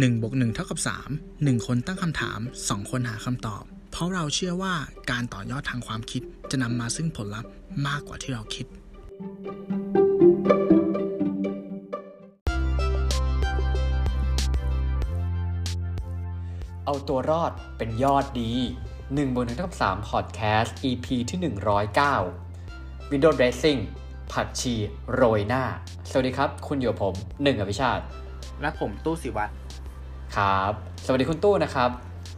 1บวก1เท่ากับ 3 1 คนตั้งคำถาม 2 คนหาคำตอบ เพราะเราเชื่อว่าการต่อยอดทางความคิดจะนำมาซึ่งผลลัพธ์มากกว่าที่เราคิด เอาตัวรอดเป็นยอดดี1บน1เท่ากับ3 Podcast EP ที่ 109 Windows Dressing ผักชีโรยหน้า สวัสดีครับ คุณอยู่กับผมหนึ่งอภิชาติ และผมตู้สิวัตร ครับสวัสดีคุณตู้นะครับ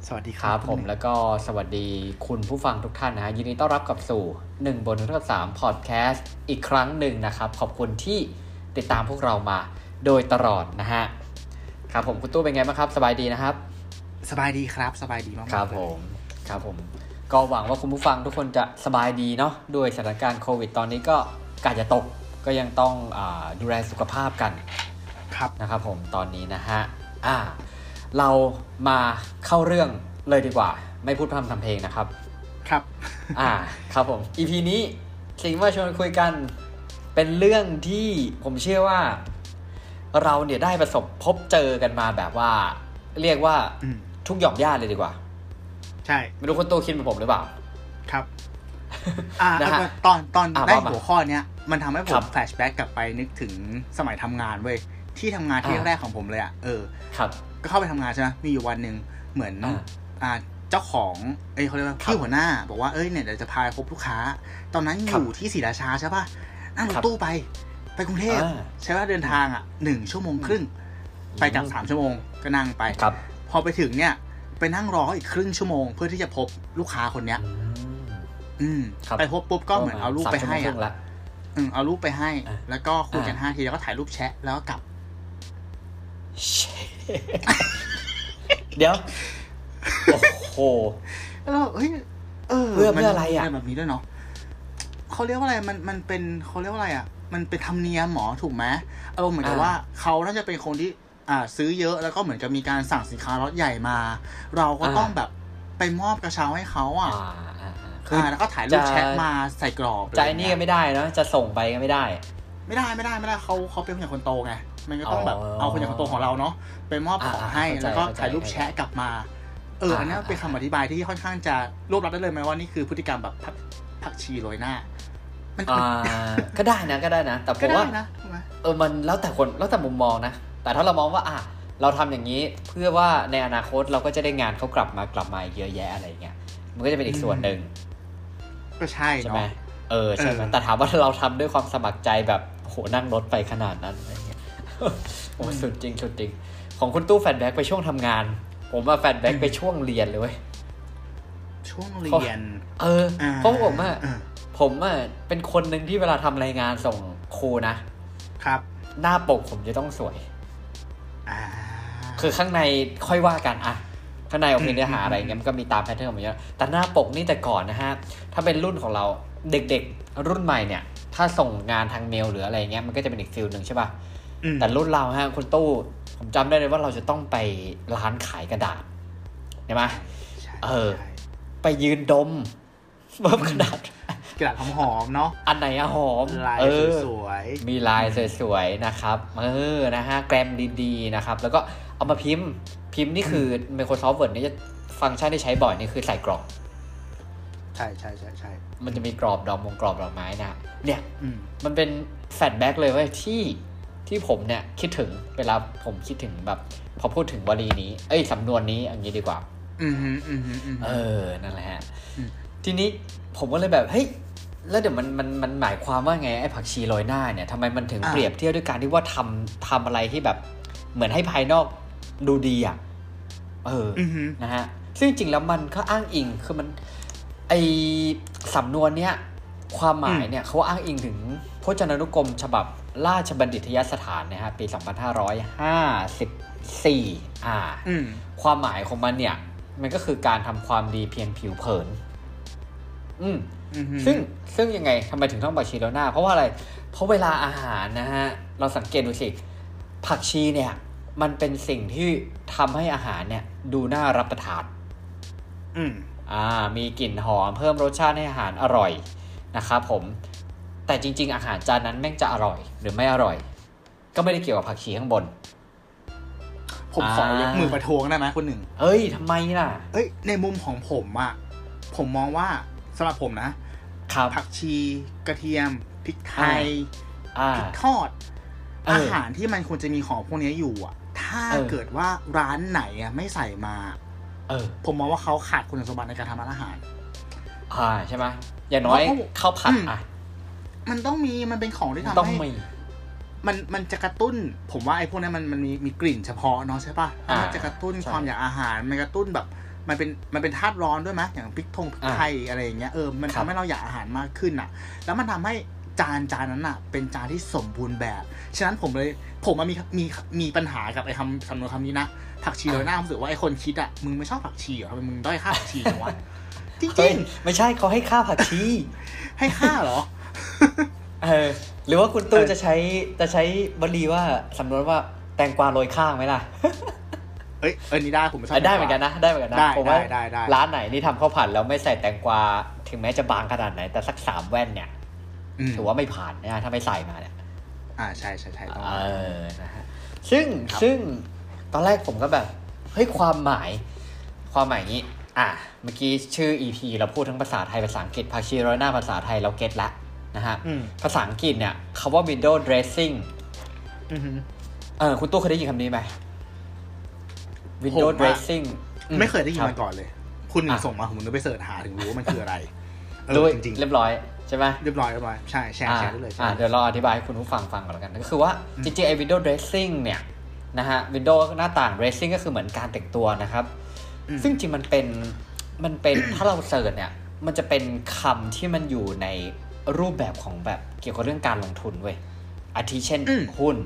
สวัสดีคครัรับบผมแล้วก็สวัสดีคุณผู้ฟังทุกท่านนะฮะยินดีต้อนรับกลับสู่ 1 บน1เท่ากับ3 Podcast อีกครั้งหนึ่งนะครับ ขอบคุณที่ติดตามพวกเรามาโดยตลอดนะฮะครับผมคุณตู้เป็นไงบ้างครับ สบายดีนะครับ สบายดีครับ สบายดีมากๆครับเลยผมครับผม ก็หวังว่าคุณผู้ฟังทุกคนจะสบายดีเนาะด้วยสถานการณ์โควิด ตอนนี้ก็กาจะตกก็ยังต้องอาดูแลสุขภาพกันครับนะครับผมตอนนี้นะฮะอ่า เรามาเข้าเรื่องเลยดีกว่า ไม่พูดพร่ำทำเพลงนะครับ ครับ อ่า ครับผม EP นี้สิ่งที่มาชวนคุยกันเป็นเรื่องที่ผมเชื่อว่า เราเนี่ยได้ประสบพบเจอกันมาแบบว่า เรียกว่าอืมทุกหย่อมย่านเลยดีกว่า ใช่ไม่รู้คนโตคิดเหมือนผมหรือเปล่า ครับอ่านะฮะตอนตอนอะได้ว่ามาหัวข้อเนี้ยมันทำให้ผครัมบแฟลชแบ็กกลับไปนึกถึงสมัยทำงานเว้ยที่ทำงานที่อ่าแรกของผมเลยอะเออ ครับ ก็เข้าไปทำงานใช่ไหมมีอยู่วันหนึ่งเหมือนอ่าอ่าเจ้าของเอ้ยเขาเรียกว่าครับพี่หัวหน้า บอกว่าเอ้ยเนี่ยเดี๋ยวจะพาไปพบลูกค้า ตอนนั้นคอรับยู่ที่ศรีราชาใช่ป่ะนั่งรครัถบตู้ไป ไปกรุงเทพอ่าใช้เวลาเดินทางอะหนึ่งชั่วโมงครึ่ง ไปกลับสามชั่วโมงก็นั่งไปครับพอไปถึงเนี่ยไปนั่งรอเขาอีกครึ่งชั่วโมง เพื่อที่จะพบลูกค้าคนเนี้ย อืมอืมครับไปพบปุ๊บก็เหมือนเอารูปไปให้สมชั่วโมงครึ่อะงละอืมเอารูปไปให้อะแล้วก็คุยกันอะห้าทีแล้วก็ถ่ายรูปแชะแล้วก็กลับ เดี๋ยว โอ้โห แล้วเราเฮ้ยเออเพื่อมันเพื่ออะไรอะมีแบบนี้ด้วยเนาะเขาเรียกว่าอะไรมันมันเป็นเขาเรียกว่าอะไรอะ มันเป็นธรรมเนียมหมอถูกไหมอารมณ์เหมือนกับว่าเขาน่าจะเป็นคนที่ อ่า ซื้อเยอะแล้วก็เหมือนกับมีการสั่งสินค้าล็อตใหญ่มา เราก็ต้องแบบไปมอบกระเช้าให้เขาอะอ่าอ่าอ่าคือ อ่าแล้วก็ถ่ายรูปจะ แชทมาใส่กรอบใจนี่ก็ไม่ได้เนอะจะส่งไปก็ไม่ได้ ไม่ได้ไม่ได้ไม่ได้เขาเขาเป็นคนใหญ่คนโตไง มันก็ต้องแบบอ๋อเอาคนใหญ่คนโตของเราเนาะไปมอบของอ่าให้เข้าใจแล้วก็เข้าใจถ่ายรูปแชทกลับมา เอออ่าอันนี้เป็นคำอธิบายที่ค่อนข้างจะรวบรัดได้เลยไหมว่านี่คือพฤติกรรมแบบพักผักชีโรยหน้า มันอ่าก็ได้นะก็ได้นะ แต่ผก็มได้ว่านะถูกไหมเออมันแล้วแต่คนแล้วแต่มุมมองนะ แต่ถ้าเรามองว่าอะเราทำอย่างนี้เพื่อว่าในอนาคตเราก็จะได้งานเขากลับมากลับมาเยอะแยะอะไรเงี้ยมันก็จะเป็นอีกส่วนหนึ่งก็ใช่ใช่ไหมเนาะเออใช่ไหมเออแต่ถามว่าเราทำด้วยความสมัครใจแบบโหนั่งรถไปขนาดนั้นอะไรเงี้ย โอ้สุดจริงสุดจริง ของคุณตู้ flashback ไปช่วงทำงาน ผมว่า flashback ไปช่วงเรียนเลยเว้ยช่วงเรียน เอออ่าเพราะผมอะอ่าผมอะเป็นคนหนึ่งที่เวลาทำรายงานส่งครูนะครับ หน้าปกผมจะต้องสวยอ่าคือข้างในค่อยว่ากันอะข้างในโอเคอืมเนื้อหาอะไรเงี้ยมันก็มีตาม pattern ของมันเยอะแต่หน้าปกนี่แต่ก่อนนะฮะ ถ้าเป็นรุ่นของเราเด็กๆรุ่นใหม่เนี่ย ถ้าส่งงานทางเมลหรืออะไรเงี้ยมันก็จะเป็นอีก feel หนึ่งใช่ป่ะอืม แต่รุ่นเราฮะคุณตู้ ผมจำได้เลยว่าเราจะต้องไปร้านขายกระดาษใช่ไหมใช่เออใช่ไปยืนดมเบิ่มกระดาษกระดาษหอมๆเนาะ อันไหนอะหอม ลายเออสวยมีลายสวยๆนะครับ เออ นะฮะ แกรมดีๆ นะครับ แล้วก็เอามาพิมพ์ พิมพ์นี่คือ Microsoft Word นี่จะฟังก์ชันที่ใช้บ่อยนี่คือใส่กรอบๆใช่ใช่ใช่ใช่ มันจะมีกรอบดอกมงกรอบดอกไม้นะ เนี่ยอืมมันเป็น flashback เลยเว้ยที่ ที่ผมเนี่ยคิดถึงเวลาผมคิดถึงแบบ พอพูดถึงวลีนี้ เอ้ยสำนวนนี้อย่างนี้ดีกว่า อืมฮึอืมฮึอืมเอฮึอนั่นแหละฮะอืมทีนี้ผมก็เลยแบบเฮ้ยแล้วเดี๋ยวมันมันมันหมายความว่าไงไอ้ผักชีโรยหน้าเนี่ยทำไมมันถึงเปรียบเทียบด้วยการที่ว่าทำทำอะไรที่แบบ เหมือนให้ภายนอกดูดีอะเออออืมฮึนะฮะซึ่งจริงๆแล้วมันก็อ้างอิงคือมัน ไอสำนวนเนี้ยความหมายเนี่ยเขาอ้างอิงถึงพจนานุกรมฉบับ ราชบัณฑิตยสถานนะฮะปี 2554อ่าอืมความหมายของมันเนี่ย มันก็คือการทำความดีเพียงผิวเผิน อืมอืมฮึซึ่งซึ่งยังไงทำไมถึงต้องบาชีโรน่าเพราะว่าอะไร เพราะเวลาอาหารนะฮะ เราสังเกตดูสิ ผักชีเนี่ย มันเป็นสิ่งที่ทำให้อาหารเนี่ย ดูน่ารับประทาน อืม อ่า มีกลิ่นหอมเพิ่มรสชาติให้อาหารอร่อยนะครับผม แต่จริง ๆ อาหารจานนั้นแม่งจะอร่อย หรือไม่อร่อย ก็ไม่ได้เกี่ยวกับผักชีข้างบน ผมขอยกมือประท้วงได้ไหมคนหนึ่ง เอ้ยทำไมล่ะ เอ้ย ในมุมของผมอะผมมองว่าสำหรับผมนะ ครับ ผักชีกระเทียมพริกไทยอ่าพริกทอดเออออาหารที่มันควรจะมีของพวกนี้อยู่อะถ้าเออเกิดว่าร้านไหนอะไม่ใส่มา เออ ผมมองว่าเขาขาดคุณสมบัติในการทำร้านอาหาร อ่าใช่ไหมอย่างน้อยเพราะข้าวผัดอืมอะ มันต้องมีมันเป็นของที่ทำต้องให้ มี มันมันจะกระตุ้น ผมว่าไอ้พวกนี้มันมันมีมีกลิ่นเฉพาะเนาะใช่ปะอ่ามันจะกระตุ้นใช่ความอยากอาหาร มันกระตุ้นแบบ มันเป็นมันเป็นธาตุร้อนด้วยไหมอย่างพริกทงพริกอ่าไทยอะไรอย่างเงี้ยเออมันครัทำบ ให้เราอยากอาหารมากขึ้นอะ แล้วมันทำให้จานจานนั้นอะ เป็นจานที่สมบูรณ์แบบ ฉะนั้นผมเลยผมมันมีมีมีปัญหากับไอ้คำคำนวนคำนี้นะผักชีโรยหน้าผมรู้สึกว่าไอ้คนคิดอะมึงไม่ชอบผักชีเหรอทำไมมึงด้อยค่าผักชีจังวะจเฮ้ริยงไม่ใช่เขาให้ค่าผักชี ๆให้ค่าเหรอ เออหรือว่าคุณตู้เออจะใช้จะใช้บลีว่าสำนวนว่าแตงกวาโรยข้างไหมล่ะเอ้ยเออนี่ได้ผมไม่ชอบเออได้เหมือนกันนะได้เหมือนกันนะได้ผมว่าได้ได้ได้ร้านไหนนี่ทำข้าวผัดแล้วไม่ใส่แตงกวาถึงแม้จะบางขนาดไหน แต่สักสามแว่นเนี่ยอืมถือว่าไม่ผ่านนะถ้าไม่ใส่มาเนี่ย อ่าใช่ใช่ใช่ต้องเออนะฮะซึ่งครับซึ่งตอนแรกผมก็แบบเฮ้ยความหมาย ความหมายนี้ อะเมื่อกี้ชื่อ EP เราพูดทั้งภาษาไทยภาษาอังกฤษภาชีโรยหน้าภาษาไทยเราเก็ตละ นะฮะอืมภาษาอังกฤษเนี่ยคำว่า window dressing อือฮึเออคุณตู้เคยได้ยินคำนี้ไหม window ผมอะ dressing ไม่เคยได้ยินรับมาก่อนเลย คุณหนึ่งอะส่งมาผมนึกไปเสิร์ชหาถึงรู้ว่ามันคืออะไรเอรู้อจริงเรียบร้อยใช่ไหมๆเรียบร้อยเรียบร้อยใช่แชร์อ่าแชร์ได้เลยใช่อ่าไหมเดี๋ยวเราอธิบายให้คุณผู้ฟังฟังก่อนแล้วกัน ก็คือว่าอืมจริงๆไอ้ window dressing เนี่ยนะฮะ window หน้าต่าง dressing ก็คือเหมือนการแต่งตัวนะครับอืมซึ่งจริงมันเป็นมันเป็นถ้าเราเสิร์ชเนี่ย มันจะเป็นคำที่มันอยู่ใน รูปแบบของแบบเกี่ยวกับเรื่องการลงทุนเว้ยอาทิเช่นอืมหุ้น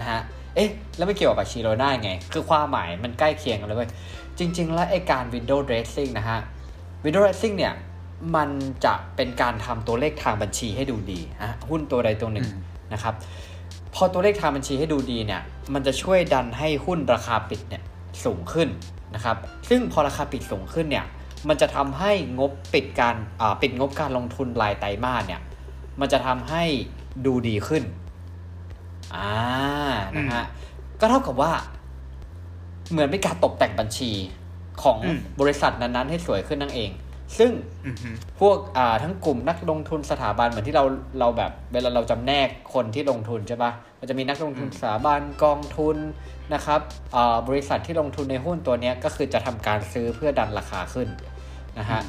นะฮะเอ๊ะ แล้วไม่เกี่ยวกับชิโรน่าไง คือความหมายมันใกล้เคียงกันเลยเว้ยจริง ๆ แล้วไอ้การ window dressing นะฮะ window dressing เนี่ยมันจะเป็นการทำตัวเลขทางบัญชีให้ดูดีฮะหุ้นตัวใดตัวหนึ่งอืมนะครับพอตัวเลขทางบัญชีให้ดูดีเนี่ยมันจะช่วยดันให้หุ้นราคาปิดเนี่ยสูงขึ้นนะครับซึ่งพอราคาปิดสูงขึ้นเนี่ย มันจะทำให้งบปิดการอ่าปิดงบการลงทุนรายไตรมาสเนี่ย มันจะทำให้ดูดีขึ้นอ่านะฮะก็เท่ากับว่า เหมือนเป็นการตกแต่งบัญชีของอืมบริษัทนั้นๆ ให้สวยขึ้นนั่นเอง ซึ่งอือฮึพวกอ่าทั้งกลุ่มนักลงทุนสถาบันเหมือนที่เราเราแบบ เวลาเราจำแนกคนที่ลงทุนใช่ปะมันจะมีนักลงทุนสถาบันกองทุนนะครับอ่าบริษัทที่ลงทุนในหุ้นตัวเนี้ยก็คือจะทำการซื้อเพื่อดันราคาขึ้น นะฮะ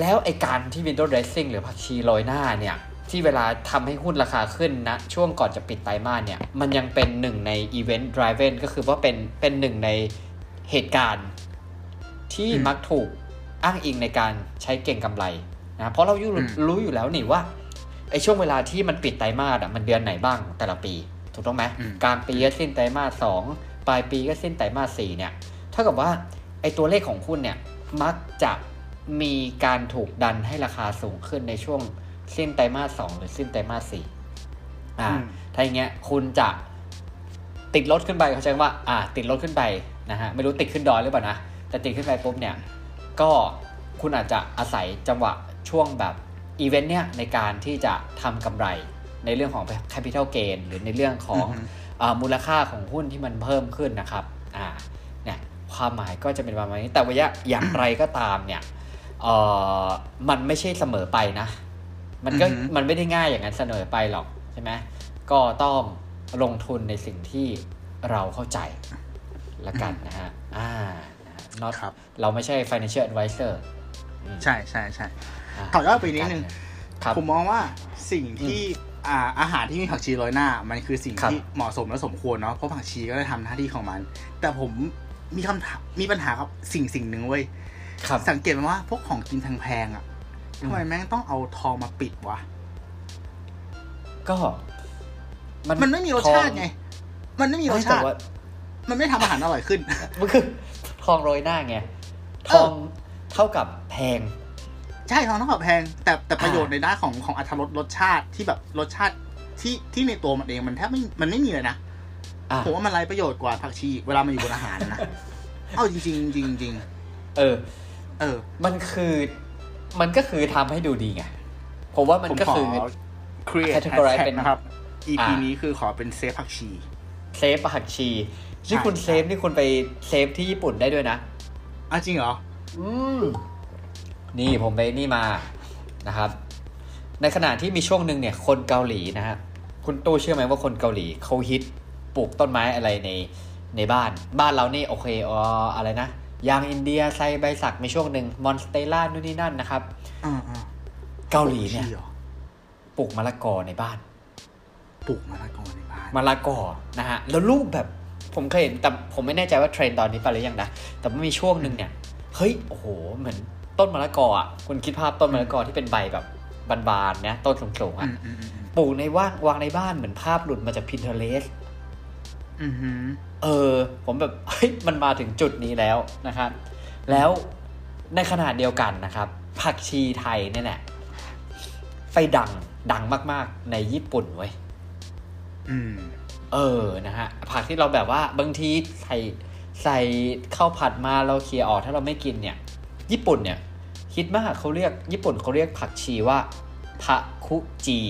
แล้วไอการที่ window dressing หรือผักชีโรยหน้าเนี่ยที่เวลาทำให้หุ้นราคาขึ้นนะช่วงก่อนจะปิดไตรมาสเนี่ย มันยังเป็นหนึ่งใน event driven ก็คือว่าเป็นเป็นหนึ่งในเหตุการณ์ ที่อืมมักถูกอ้างอิงในการใช้เก่งกำไรนะเพราะเราอยู่อืมรู้อยู่แล้วนี่ว่าไอช่วงเวลาที่มันปิดไตรมาสอะมันเดือนไหนบ้างแต่ละปี ถูกต้องไหมอืมกลางปีก็สิ้นไตรมาสสองปลายปีก็สิ้นไตรมาสสี่เนี่ยเท่ากับว่าไอตัวเลขของหุ้นเนี่ย มักจะมีการถูกดันให้ราคาสูงขึ้นในช่วงสิ้นไตรมาสสองหรือสิ้นไตรมาสสี่อ่าอืมถ้าอย่างเงี้ยคุณจะติดรถขึ้นไปเขาใช้คำว่า อ่า ติดรถขึ้นไปนะฮะ ไม่รู้ติดขึ้นดอยหรือเปล่านะ แต่ติดขึ้นไปปุ๊บเนี่ย ก็คุณอาจจะอาศัยจังหวะช่วงแบบอีเวนต์เนี่ยในการที่จะทำกำไรในเรื่องของ capital gain หรือในเรื่องของอือฮึอามูลค่าของหุ้นที่มันเพิ่มขึ้นนะครับ อ่าเนี่ย ความหมายก็จะเป็นประมาณนี้ แต่ว่าอย่างไรก็ตามเนี่ยเออมันไม่ใช่เสมอไปนะ มันก็อือฮึมันไม่ได้ง่ายอย่างนั้นเสมอไปหรอกใช่ไหมก็ต้องลงทุนในสิ่งที่เราเข้าใจละกันนะฮะอ่านะฮะ not ครับเราไม่ใช่ financial advisor อืมใช่ใช่ใช่อะต่อยอดไปนิดนึงครับผมมองว่าสิ่งที่อ่าอาหารที่มีผักชีโรยหน้า มันคือสิ่งครับที่เหมาะสมและสมควรเนาะเพราะผักชีก็ได้ทำหน้าที่ของมัน แต่ผม มีคำถามมีปัญหากับสิ่งสิ่งหนึ่งเว้ยครับสังเกตไหมว่า พวกของกินแพงๆอะทำไมแม่งต้องเอาทองมาปิดวะก็มันไม่มีรสชาติไง มันไม่มีรสไม่แต่ชาติว่ามันไม่ทำอาหารอร่อยขึ้น มันคือทองโรยหน้าไง ทองเท่ากับแพง ใช่ทองต้องกับแพง แต่แต่ประโยชน์ในด้านของของอัตรรสรสชาติที่แบบรสชาติที่ที่ในตัวมันเองมันแทบไม่ มันไม่มีเลยนะอะ ผมว่ามันไร้ประโยชน์กว่าผักชีเวลามันอยู่บนอาหารนะ เอาจริงๆจริงๆจริงเออ เออ มันคือ มันก็คือทำให้ดูดีไง ผมว่ามันผมก็ขอคือ create categorize hashtag เป็นนะครับ EP อ่านี้คือขอเป็น save ผักชี save ผักชี นี่คุณใช่ save นี่คุณไป save ที่ญี่ปุ่นได้ด้วยนะอะจริงเหรอ อืม นี่ผมไปนี่มานะครับ ในขณะที่มีช่วงหนึ่งเนี่ย คนเกาหลีนะฮะ คุณตู้เชื่อไหมว่าคนเกาหลีเขาฮิต ปลูกต้นไม้อะไรในในบ้าน บ้านเรานี่โอเคอ๋ออะไรนะยางอินเดียไซใบสักมีช่วงหนึ่งมอนสเตล่านู่นนี่นั่นนะครับอ่าอ่าเกาหลีเนี่ยชีหรอปลูกมะละกอในบ้านปลูกมะละกอในบ้านมะละกอนะฮะแล้วลูกแบบผมเคยเห็นแต่ผมไม่แน่ใจว่าเทรนด์ตอนนี้ไปหรือยังนะแต่มันมีช่วงหนึ่งเนี่ยเฮ้ยโอ้โหเหมือนต้นมะละกออะคุณคิดภาพต้นมะละกอที่เป็นใบแบบบานๆเนี่ยต้นสูงๆอือะมอืมอืมอืมปลูกในว่างวางในบ้านเหมือนภาพหลุดมาจาก Pinterest อืมฮึ เออ ผมแบบเฮ้ยมันมาถึงจุดนี้แล้วนะครับ แล้วในขนาดเดียวกันนะครับ ผักชีไทยเนี่ยแหละไปดังดังมาก ๆ ในญี่ปุ่นเว้ยอืม เออนะฮะผักที่เราแบบว่าบางทีใส่ใส่ข้าวผัดมาเราเคลียร์ออกถ้าเราไม่กินเนี่ย ญี่ปุ่นเนี่ยฮิตมากเขาเรียก ญี่ปุ่นเขาเรียกผักชีว่าทะคุจี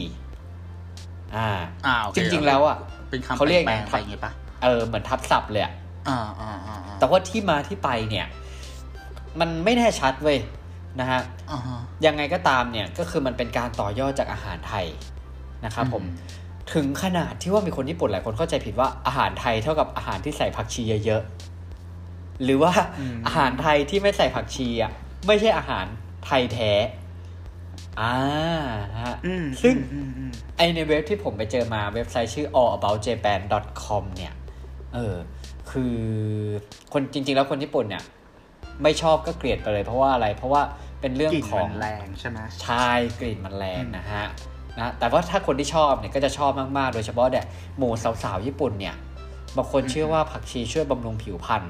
อ่าอ่าโอเคจริง ๆ แล้วอะเป็นคำเขาเรียกแปลไงงๆไปอย่างงี้ปะ เออเหมือนทับศัพท์เลยอะอ่าอ่าอ่าอ่าแต่ว่าที่มาที่ไปเนี่ย มันไม่แน่ชัดเว้ยนะฮะอ่าฮะยังไงก็ตามเนี่ยก็คือมันเป็นการต่อยอดจากอาหารไทยนะครับผมอืมถึงขนาดที่ว่ามีคนญี่ปุ่นหลายคนเข้าใจผิดว่าอาหารไทยเท่ากับอาหารที่ใส่ผักชีเยอะๆหรือว่าอาหารไทยที่ไม่ใส่ผักชีอะไม่ใช่อาหารไทยแท้อ่านะฮะอืมซึ่งอืมอืมไอในเว็บที่ผมไปเจอมาเว็บไซต์ชื่อ allaboutjapan.com เนี่ย เออ คือคนจริง ๆ แล้วคนญี่ปุ่นเนี่ย ไม่ชอบก็เกลียดไปเลย เพราะว่าอะไร เพราะว่าเป็นเรื่องกลิ่นขอมังนแรงใช่ไหมใช่กลิ่นมันแรงนะฮะนะแต่ว่าถ้าคนที่ชอบเนี่ยก็จะชอบมากๆ โดยเฉพาะเนี่ยหมู่สาวๆญี่ปุ่นเนี่ยบางคนเชื่อว่าผักชีช่วยบำรุงผิวพรรณ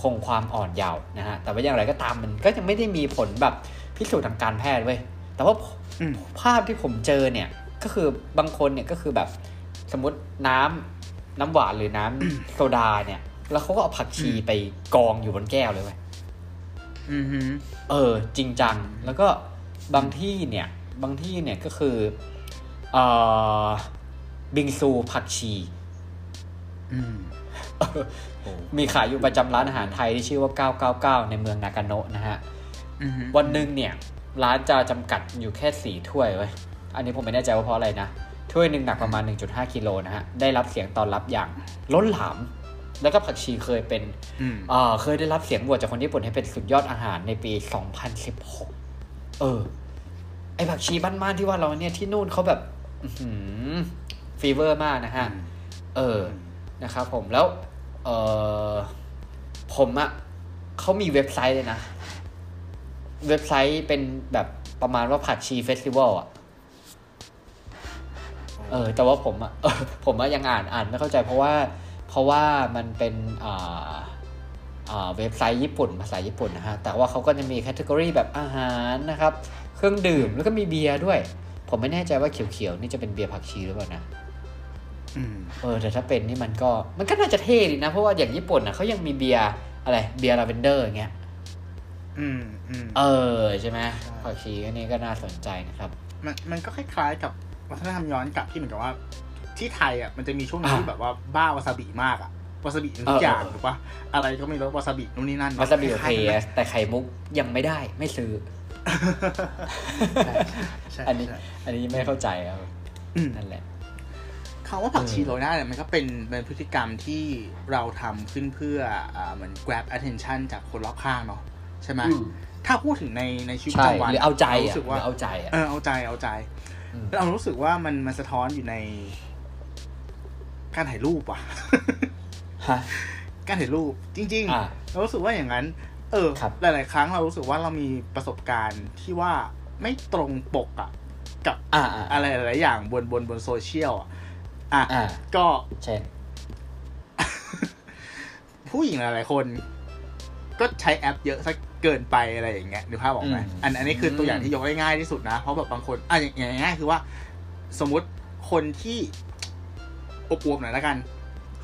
คงความอ่อนเยาว์นะฮะแต่ว่าอย่างไรก็ตามมันก็ยังไม่ได้มีผลแบบพิสูจน์ทางการแพทย์เว้ยแต่ว่าอืมภาพที่ผมเจอเนี่ยก็คือบางคนเนี่ยก็คือแบบสมมติน้ำ น้ำหวานหรือน้ำโซดาเนี่ย แล้วเขาก็เอาผักชีไปกองอยู่บนแก้วเลยเว้ยอืมฮึเออ จริงจัง แล้วก็บางที่เนี่ย บางที่เนี่ยก็คือเอ่อบิงซูผักชีอืมมีขายอยู่ประจำร้านอาหารไทยที่ชื่อว่า 999 ในเมืองนากาโนะนะฮะอืมฮึวันหนึ่งเนี่ย ร้านจะจำกัดอยู่แค่สี่ถ้วยเว้ย อันนี้ผมไม่แน่ใจว่าเพราะอะไรนะ ถ้วยหนึ่งหนักประมาณ 1.5กิโลนะฮะ ได้รับเสียงตอบรับอย่างล้นหลาม แล้วก็ผักชีเคยเป็นอืมเอ่อเคยได้รับเสียงโหวตจากคนญี่ปุ่นให้เป็นสุดยอดอาหารในปี 2016 เออ ไอผักชีบ้านๆที่ว่าเราเนี่ยที่นู่นเขาแบบ fever มากนะฮะ เออ นะครับผม แล้ว เออผมอะเขามีเว็บไซต์เลยนะ เว็บไซต์เป็นแบบประมาณว่าผักชี festival อะ เออแต่ว่าผมอะเออผมอะยังอ่านอ่านไม่เข้าใจเพราะว่าเพราะว่ามันเป็นอ่าอ่าเว็บไซต์ญี่ปุ่นภาษาญี่ปุ่นนะฮะ แต่ว่าเขาก็จะมี category แบบอาหารนะครับ เครื่องดื่มแล้วก็มีเบียร์ด้วย ผมไม่แน่ใจว่าเขียวๆนี่จะเป็นเบียร์ผักชีหรือเปล่านะอืมเออแต่ถ้าเป็นนี่มันก็มันก็น่าจะเท่ดีนะ เพราะว่าอย่างญี่ปุ่นนะเขายังมีเบียร์อะไรเบียร์ลาเวนเดอร์อย่างเงี้ยอืมอืมเออใช่ไหมใช่ผักชีอันนี้ก็น่าสนใจนะครับ มันมันก็คล้ายๆกับ วัฒนธรรมย้อนกลับที่เหมือนกับว่า ที่ไทยอะมันจะมีช่วงหนึงอ่าที่แบบว่าบ้าวาซาบิมากอะวาซาบิทุเอกออย่างเออถูกปะอะไรก็ไม่รู้วาซาบินู่นนี่นั่นวาซาบิโอคล้เคยๆกันนะแต่ไข่มุกยังไม่ได้ไม่ซื้อใช่ใช่อันนี้ใช่อันนี้ไม่เข้าใจครับอืมนั่นแหละคำว่าผักชีเออโรยหน้าเนี่ยมันก็เป็นเป็นพฤติกรรมที่เราทำขึ้นเพื่ออ่าเหมือน grab attention จากคนรอบข้างเนาะใช่ไหมอืมถ้าพูดถึงในในชีวิตปใช่ระจำวันหรือเอาใจรอะรู้สึกว่าหรือเอาใจอะเออเอาใจเอาใจม เรารู้สึกว่ามันมันสะท้อนอยู่ใน การถ่ายรูปว่ะฮะการถ่ายรูปจริงอ่าๆเรารู้สึกว่าอย่างนั้น เออครับหลาย ๆ ครั้งเรารู้สึกว่าเรามีประสบการณ์ที่ว่าไม่ตรงปกอะกับอ่าอ่าอะไรหลายๆอย่างบนบนบนโซเชียลอะอะอ่าก็เช่นผู้หญิงหลาย ๆ คน ก็ใช้แอปเยอะสัก เกินไปอะไรอย่างเงี้ยนึกภาพออกไหมอืมอันอันนี้คือตัวอย่างอืมที่ยกได้ง่ายที่สุดนะ เพราะแบบบางคนอะอย่างอย่างง่ายๆคือว่า สมมุติคนที่อวบๆหน่อยละกัน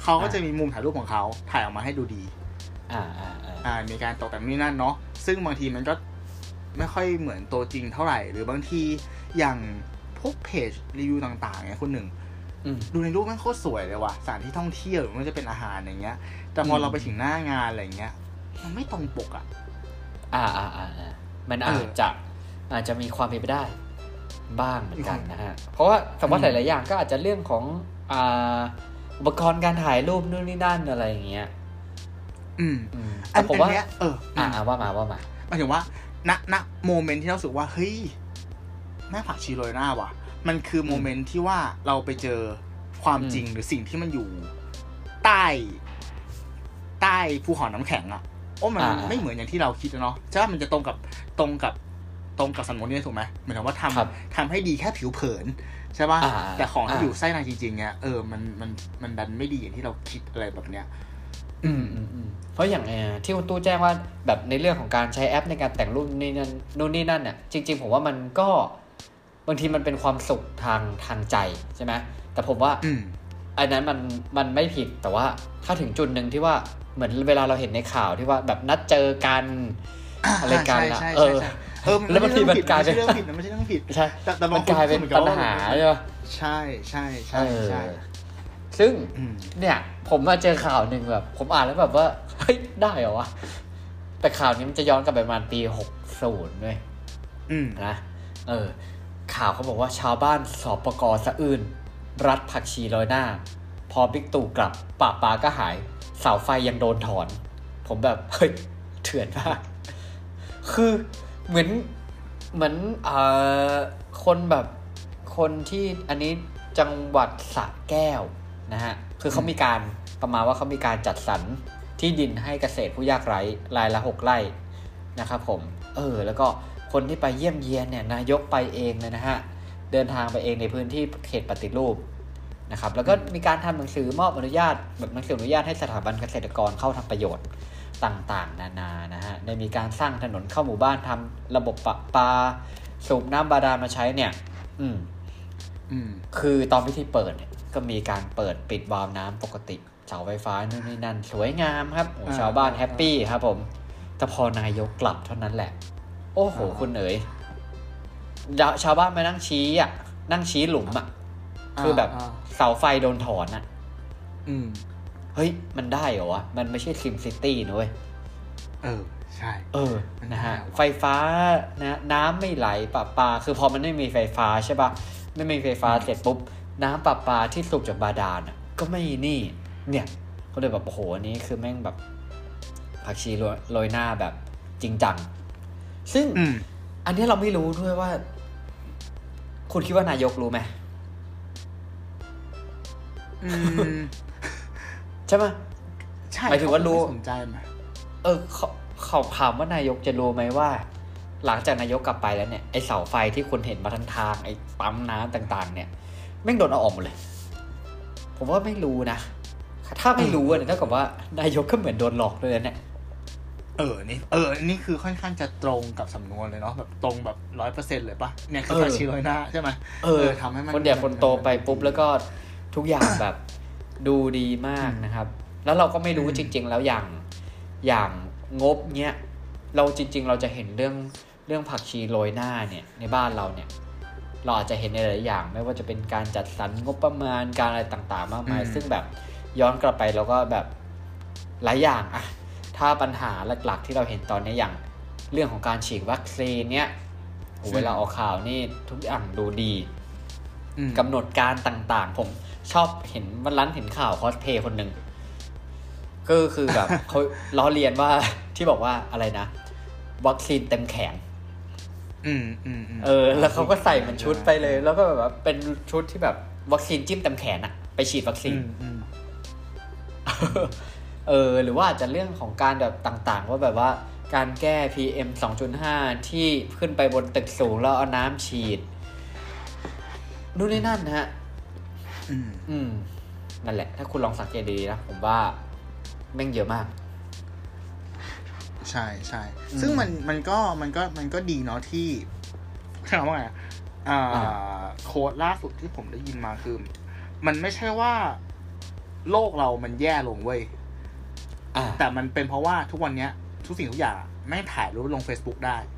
เขาก็จะมีมุมถ่ายรูปของเขาถ่ายออกมาให้ดูดีอ่าอ่าอ่าอ่ามีการตกแต่งนี่นั่นเนาะซึ่งบางทีมันก็ไม่ค่อยเหมือนตัวจริงเท่าไหร่ หรือบางทีอย่างพวกเพจรีวิวต่างๆเนี่ยคนหนึ่งอืมดูในรูปแมันโคตรสวยเลยว่ะสถานที่ท่องเที่ยวหรือมันจะเป็นอาหารอย่างเงี้ย แต่พออมเราไปถึงหน้างานอะไรเงี้ย มันไม่ตรงปกอะอ่า อ่าอ่าอ่ามันเออาอจจะอาจจะมีความเป็นไปได้บ้างเหมือนกันนะฮะ เพราะว่าสมมติหลาย ๆ อย่างก็อาจจะเรื่องของอ่าอุปกรณ์การถ่ายรูปนู่นนี่นั่นอะไรอย่างเงี้ย อืมอืมอัแต่นผมอันว่าเนี้ยเอออ่าอ่าว่ามาว่ามาหมายถึงว่า ณ ณ โมเมนต์ที่เรารู้สึกว่า เฮ้ย แม่ผักชีโรยหน้าว่ะ มันคือโมเมนต์ที่ว่าเราไปเจอความอืมจริงหรือสิ่งที่มันอยู่ ใต้ ใต้ภูเขาน้ำแข็งอะ โอ้มันไม่เหมือนอย่างที่เราคิดอะเนาะใช่ป่ะมันจะตรงกับตรงกับตรงกับสำนวนนี้ถูกไหมหมายถึงว่าทำครับทำให้ดีแค่ผิวเผินใช่ป่ะอ่าแต่ของที่อ่าอยู่ไส้ในจริงๆเนี่ยเออมันมันมันดันไม่ดีอย่างที่เราคิดอะไรแบบเนี้ยอืมอืมอืมเพราะอย่างเอ่อที่คุณตู้แจ้งว่าแบบในเรื่องของการใช้แอปในการแต่งรูปนี่นั่นนู่นนี่นั่นเนี่ยจริง ๆ ผมว่ามันก็บางทีมันเป็นความสุขทางทางใจใช่ไหมแต่ผมว่าอืมอันนั้นมันมันไม่ผิดแต่ว่าถ้าถึงจุดหนึ่งที่ว่า เหมือนเวลาเราเห็นในข่าวที่ว่าแบบนัดเจอกันอะไรกันอะใช่เอใช่อใช่เออแล้วบางทีมันกลายเป็นไม่ใช่เรื่องผิดนะไม่ใช่เรื่องผิดใช่แต่แต่บมังนคนกลายเป็นหมือกัปัญว่หาใช่ปะใช่ใช่ใช่เออใช่ซึ่งอืมเนี่ย ผมมาเจอข่าวหนึ่งแบบ ผมอ่านแล้วแบบว่าเฮ้ยได้เหรอวะแต่ข่าวนี้มันจะย้อนกลับไปประมาณปีหกศูนย์ด้วยอืมนะเออ ข่าวเขาบอกว่าชาวบ้านสอบประกอสะอื่น รัดผักชีลอยหน้า พอบิ๊กตู่กลับป่าปลาก็หาย เสาไฟยังโดนถอน ผมแบบ เฮ้ย เถื่อนมาก คือเหมือนเหมือนเอ่อคนแบบคนที่อันนี้จังหวัดสระแก้วนะฮะ คือเขามีการประมาณว่าเขามีการจัดสรรที่ดินให้เกษตรผู้ยากไร้รายละหกไร่นะครับผม เออ แล้วก็คนที่ไปเยี่ยมเยียนเนี่ยนายกไปเองเลยนะฮะ เดินทางไปเองในพื้นที่เขตปฏิรูป นะครับแล้วก็มีการทำหนังสือมอบอนุญาตแบบหนังสืออนุญาตให้สถาบันเกษตรกรเข้าทำประโยชน์ต่างๆ นานานะฮะได้มีการสร้างถนนเข้าหมู่บ้านทำระบบประปาสูบน้ำบาดาลมาใช้เนี่ย อืม อืม คือตอนพิธีเปิดเนี่ยก็มีการเปิดปิดวาล์วน้ำปกติเสาไฟฟ้านู่นนี่นั่น สวยงามครับโอ้อ่าชาวบ้าน happy ครับผม แต่พอนายกกลับเท่านั้นแหละ โอ้โหอ่าคุณเอ๋ยชาวบ้านมานั่งชี้อะ นั่งชี้หลุมอะ คือแบบเสาไฟโดนถอนอะอืมเฮ้ย มันได้เหรอวะ มันไม่ใช่ SimCity นะเว้ย เออ ใช่ เออมันนะฮะได้ว่ะไฟฟ้านะน้ำไม่ไหลประปา คือพอมันไม่มีไฟฟ้าใช่ปะไม่มีไฟฟ้าเสร็จปุ๊บ น้ำประปาที่สูบจากบาดาลน่ะก็ไม่นี่ เนี่ย ก็เลยแบบโอ้โหอันนี้คือแม่งแบบผักชีโรยโรยหน้าแบบจริงจัง ซึ่งอืมอันนี้เราไม่รู้ด้วยว่า คุณคิดว่านายกรู้ไหมอืม ใช่ไหมใช่หมายถึงว่ารู้เขไม่สนใจไหมเออเขาเขาถามว่านายกจะรู้ไหมว่า หลังจากนายกกลับไปแล้วเนี่ยไอเสาไฟที่คุณเห็นมาทั้งทางไอปั๊มน้ำต่าง ๆ เนี่ยแม่งโดนเอาออกหมดเลย ผมว่าไม่รู้นะถ้าไม่รู้อะเนี่ยเท่ากับว่านายกก็เหมือนโดนหลอกเลยนะเนี่ย เออนี่เออ นี่คือค่อนข้างจะตรงกับสำนวนเลยเนาะแบบตรงแบบร้อยเปอร์เซ็นเลยปะเนี่ยคือเออผักชีโรยหน้าใช่ไหมเออทำให้มันคนใหญ่คนโตไปปุ๊บแล้วก็ ทุกอย่างแบบดูดีมากนะครับ แล้วเราก็ไม่รู้จริง ๆ แล้วอย่างอย่างงบเนี้ยเราจริง ๆ เราจะเห็นเรื่องเรื่องผักชีโรยหน้าเนี่ยในบ้านเราเนี่ยเราอาจจะเห็นในหลายๆอย่าง ไม่ว่าจะเป็นการจัดสรรงบประมาณการอะไรต่าง ๆ มากมาย ซึ่งแบบย้อนกลับไปเราก็แบบหลายอย่างอะถ้าปัญหาหลักๆ ที่เราเห็นตอนนี้อย่างเรื่องของการฉีดวัคซีนเนี่ยโหเวลาออกข่าวนี่ทุกอย่างดูดีอืมกำหนดการต่างๆ ผม ชอบเห็นวันร้านเห็นข่าวคอสเพย์คนหนึ่งก็คือแบบเขาล้อเลียนว่าที่บอกว่าอะไรนะ วัคซีนเต็มแขนอืมอืมมเออ แล้วเขาก็ใส่มันชุดไปเลย แล้วก็แบบว่าเป็นชุดที่แบบวัคซีนจิ้มเต็มแขนอะไปฉีดวัคซีอืนมอืมเออ หรือว่าอาจจะเรื่องของการแบบต่าง ๆ ว่าแบบว่าการแก้ PM 2.5 ที่ขึ้นไปบนตึกสูงแล้วเอาน้ำฉีดนู่นนี่นั่นนะฮะ อืมอืมนั่นแหละ ถ้าคุณลองสังเกตดีๆนะผมว่าแม่งเยอะมาก ใช่ใช่อืมซึ่งมันมันก็มันก็มันก็ดีเนาะที่ใช่คำว่าไงอะอ่าอ่าโค้ดล่าสุดที่ผมได้ยินมาคือ มันไม่ใช่ว่า โลกเรามันแย่ลงเว้ยอ่าแต่มันเป็นเพราะว่าทุกวันเนี้ย ทุกสิ่งทุกอย่างอะแม่งถ่ายรูปลง Facebook ได้อ่ห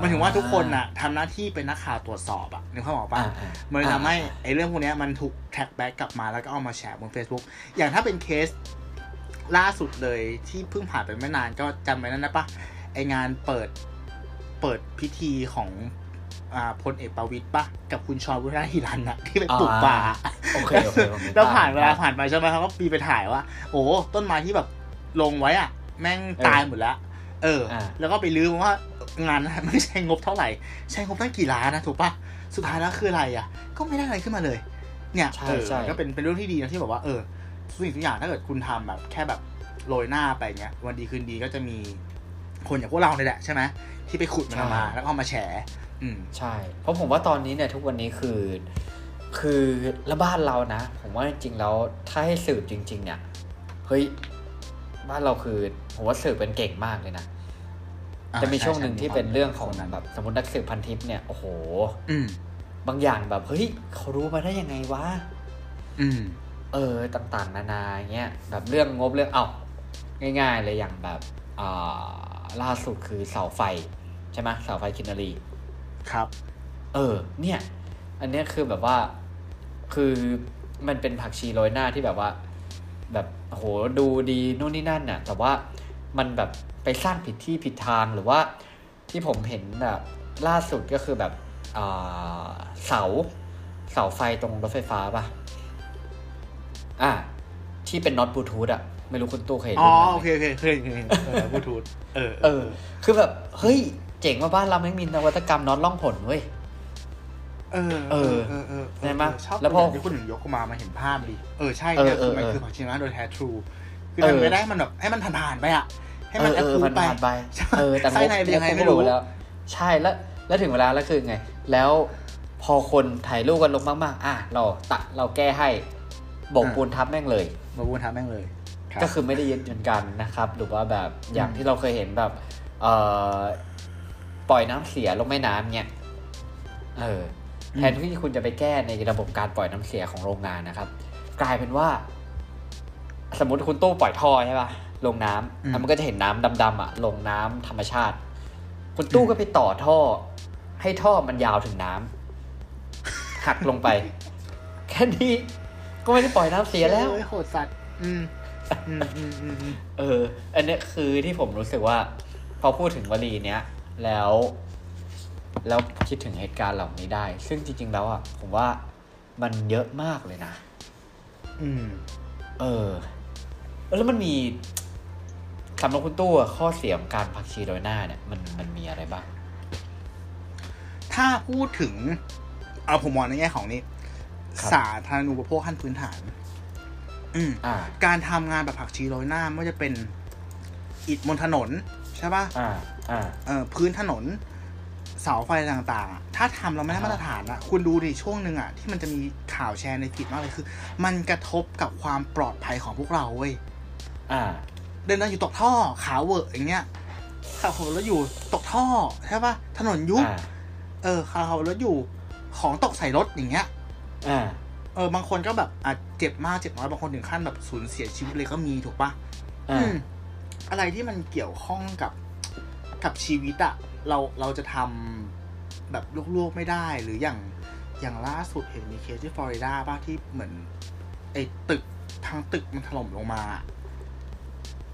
มันถึงว่าทุกคนน่ะทำหน้าที่เป็นนักข่าวตรวจสอบอะนึกภาพออกปะอ่าอ่ามันเลยทำให้อ่าไอ้เรื่องพวกเนี้ยมันถูก tag back กลับมาแล้วก็เอามาแชร์บน Facebook อย่างถ้าเป็นเคสล่าสุดเลยที่เพิ่งผ่านไปไม่นานก็จำไว้นั่นนะปะไองานเปิดเปิดพิธีของอ่าพลเอกประวิตรปะกับคุณชอนวุฒิฮิรันนะที่ไปปลูกป่าโอเคโอเคผมนึกแล้วผ่านภพเวลาผ่านไปใช่ไหมเขาก็ปีไปถ่ายว่า โอ้ต้นไม้ที่แบบลงไว้อะแม่งตายหมดแล้วเอออ่าแล้วก็ไปลื้อมาว่า งานนั้นไม่ใช่งบเท่าไหร่ ใช้งบตั้งกี่ล้านนะถูกปะสุดท้ายแล้วคืออะไรอะ ก็ไม่ได้อะไรขึ้นมาเลย เนี่ยใช่เออใช่มันก็เป็นเป็นเรื่องที่ดีนะที่แบบว่าเออทุกสิ่งทุกอย่างถ้าเกิดคุณทำแบบ แค่แบบโรยหน้าไปเงี้ยวันดีคืนดีก็จะมีคนอย่างพวกเราเนี่ยแหละใช่ไหมที่ไปขุดมันออกมาแล้วก็เอามาแฉอืมใช่ เพราะผมว่าตอนนี้เนี่ยทุกวันนี้คือ คือแล้วบ้านเรานะ ผมว่าจริงๆแล้วถ้าให้สืบจริง ๆ เนี่ยเฮ้ยบ้านเราคือผมว่าสืบเป็นเก่งมากเลยนะอ่า จะมีช่วงใช่หนึ่งใช่ที่มีความเป็นเรื่องของคนนั้นแบบสมมตินักสืบพันทิปเนี่ยโอ้โหอืมบางอย่างแบบเฮ้ยเขารู้มาได้ยังไงวะอืมเออต่างๆ นานาเงี้ยแบบเรื่องงบเรื่องเอ้าง่าย ๆ เลยอย่างแบบอ่าล่าสุดคือเสาไฟ ใช่ไหมเสาไฟคินนารีครับ เออ เนี่ย อันเนี้ยคือแบบว่า คือมันเป็นผักชีโรยหน้าที่แบบว่า แบบโหดูดีนู่นนี่นั่นน่ะ แต่ว่ามันแบบ ไปสร้างผิดที่ผิดทางหรือว่าที่ผมเห็นแบบล่าสุดก็คือแบบอ่าเสาเสาไฟตรงรถไฟฟ้าป่ะ อะที่เป็นน็อตบลูทูธอะ ไม่รู้คุณตู้เคยเห็นอ๋อรูปนั้นไหมโอเคโอเคเคยเคยเห็นเออบลูทูธเออเออ คือแบบ เฮ้ย เจ๋งว่าบ้านเราแม่งมีนวัตกรรมน็อตล่องผลเว้ย เออ เออ เออเออใช่ไหมชอบแล้วพอตัวย่างที่คุณหนึ่งยกมามาเห็นภาพดิ เออ ใช่เนี่ยเออคือมันเออคือผักชีนะโดยแท้ทรู คือเออทำไม่ได้มันแบบให้มันผ่านๆไปอะ ให้มันเอแออปเออพูมันไปผ่านไปใช่เออแต่ไส้ในเป็นยังไงผมไม่ก็รู้แล้ว ใช่แล้ว แล้วถึงเวลาแล้วคือไง แล้วพอคนถ่ายรูปกันลงมากๆ อะเราตะเราแก้ให้โบกปูนทับแม่งเลยมาบูนทับแม่งเลยรับก็คือไม่ได้ยึดเหมือนกันนะครับ หรือว่าแบบอย่างอืมที่เราเคยเห็นแบบ เอ่อปล่อยน้ำเสียลงแม่น้ำเนี่ยเออแทนที่คุณจะไปแก้ในระบบการปล่อยน้ำเสียของโรงงานนะครับ กลายเป็นว่า สมมติคุณตู้ปล่อยท่อใช่ป่ะ ลงน้ำแล้วมันก็จะเห็นน้ำดำๆอะลงน้ำธรรมชาติ คุณตู้ก็ไปต่อท่อ ให้ท่อมันยาวถึงน้ำหักลงไป แค่นี้ก็ไม่ได้ปล่อยน้ำเสียแล้วเอ้ยโหดสัตว์อืมอืมอืมอืมอืมเออ อันเนี้ยคือที่ผมรู้สึกว่า พอพูดถึงวลีเนี้ยแล้ว แล้วคิดถึงเหตุการณ์เหล่านี้ได้ ซึ่งจริง ๆ แล้วอะผมว่ามันเยอะมากเลยนะ อืม เออ แล้วมันมี สำหรับคุณตู้อะข้อเสียของการผักชีโรยหน้าเนี่ยมันมันมีอะไรบ้าง ถ้าพูดถึงเอาผมมองในแง่ของนี้ครับสาธารณูปโภคขั้นพื้นฐาน อืมอ่าการทำงานแบบผักชีโรยหน้าไม่ว่าจะเป็นอิฐบนถนน ใช่ปะอ่าอ่าเอ่อพื้นถนน เสาไฟต่างๆอะถ้าทำเราไม่ได้อ่าฮะมาตรฐานอะคุณดูดิช่วงหนึ่งอะที่มันจะมีข่าวแชร์ในฟีดมากเลยคือ มันกระทบกับความปลอดภัยของพวกเราเว้ยอ่า เดินเดินอยู่ตกท่อ ขาเวอะอย่างเงี้ยขับรถแล้วอยู่ตกท่อใช่ปะถนนยุบอ่าเออขับรถอยู่ของตกใส่รถอย่างเงี้ยอ่าเออบางคนก็แบบอาจเจ็บมากเจ็บน้อยบางคนถึงขั้นแบบสูญเสียชีวิตเลยก็มีถูกปะอ่าอืมอะไรที่มันเกี่ยวข้องกับกับชีวิตอะเราเราจะทำแบบลวกๆไม่ได้หรืออย่างอย่างล่าสุดเห็นมีเคสที่ฟลอริดาป่ะที่เหมือนไอ้ตึกทางตึกมันถล่มลงมา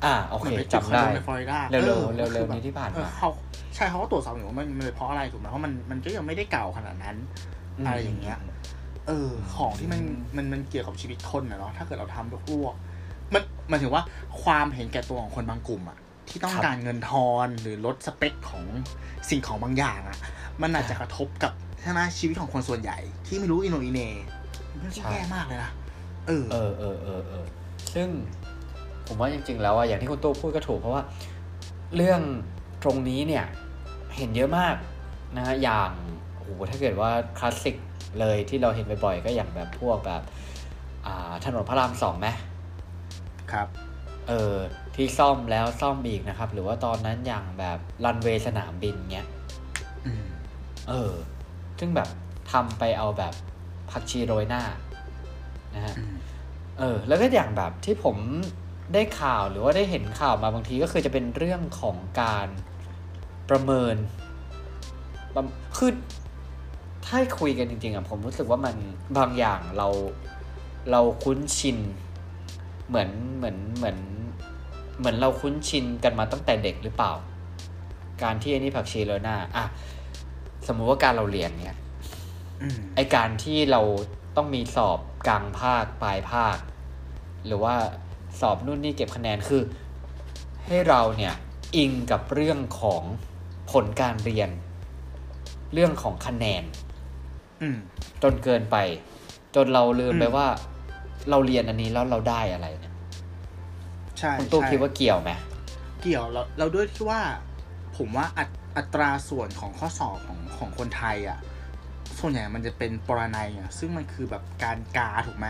อ่าโอเหเคมือนเป็นตึกคอนจำได้โดในฟลอริดาเร็วๆออเร็วๆคือแบบนี้ที่ผ่านมาเออเขาใช่เขาก็ตรวจสอบอยู่ว่ามันมันเป็นเพราะอะไรถูกไหมเพราะมันมันก็ยังไม่ได้เก่าขนาดนั้นอะไรอย่างเงี้ย เออ ของที่มันมันมันเกี่ยวกับชีวิตคนนะเนาะถ้าเกิดเราทำลวกๆมันหมันถึงว่าความเห็นแก่ตัวของคนบางกลุ่มอะที่ต้องครับการเงินทอนหรือลดสเปคของสิ่งของบางอย่างอะมันอาจจะกระทบกับใช่ไหมชีวิตของคนส่วนใหญ่ ที่ไม่รู้อินโนอินเนมันเป็นเรื่องที่แย่มากเลยนะเออเออเออเออเออซึ่ง ผมว่าจริง ๆ แล้วอะอย่างที่คุณตู้พูดก็ถูกเพราะว่าเรื่องตรงนี้เนี่ยเห็นเยอะมากนะฮะอย่างโอ้โหถ้าเกิดว่าคลาสสิกเลยที่เราเห็นบ่อยๆก็อย่างแบบพวกแบบอ่าถนนพระรามสองไหมครับเออที่ซ่อมแล้วซ่อมอีกนะครับ หรือว่าตอนนั้นอย่างแบบรันเวย์สนามบินเงี้ยอืมเออ ซึ่งแบบทำไปเอาแบบผักชีโรยหน้านะฮะอืมเออ แล้วก็อย่างแบบที่ผม ได้ข่าวหรือว่าได้เห็นข่าวมาบางทีก็คือจะเป็นเรื่องของการประเมินประมคือถ้าคุยกันจริงๆอะผมรู้สึกว่ามันบางอย่างเราเราคุ้นชินเหมือนเหมือนเหมือนเหมือนเราคุ้นชินกันมาตั้งแต่เด็กหรือเปล่า การที่อันนี้ผักชีโรยหน้าอะสมมุติว่าการเราเรียนเนี่ยอืมไอการที่เราต้องมีสอบกลางภาคปลายภาค หรือว่า สอบนู่นนี่เก็บคะแนนคือ ให้เราเนี่ยอิงกับเรื่องของผลการเรียน เรื่องของคะแนนอืมจนเกินไป จนเราลืมไปอืมว่า เราเรียนอันนี้แล้วเราได้อะไรเนี่ยใช่คุณตู้ใช่คิดว่าเกี่ยวไหมเกี่ยวเราเราด้วยที่ว่า ผมว่าอัตอัตราส่วนของข้อสอบของของคนไทยอะ ส่วนใหญ่มันจะเป็นปรนัยอะซึ่งมันคือแบบการกาถูกไหม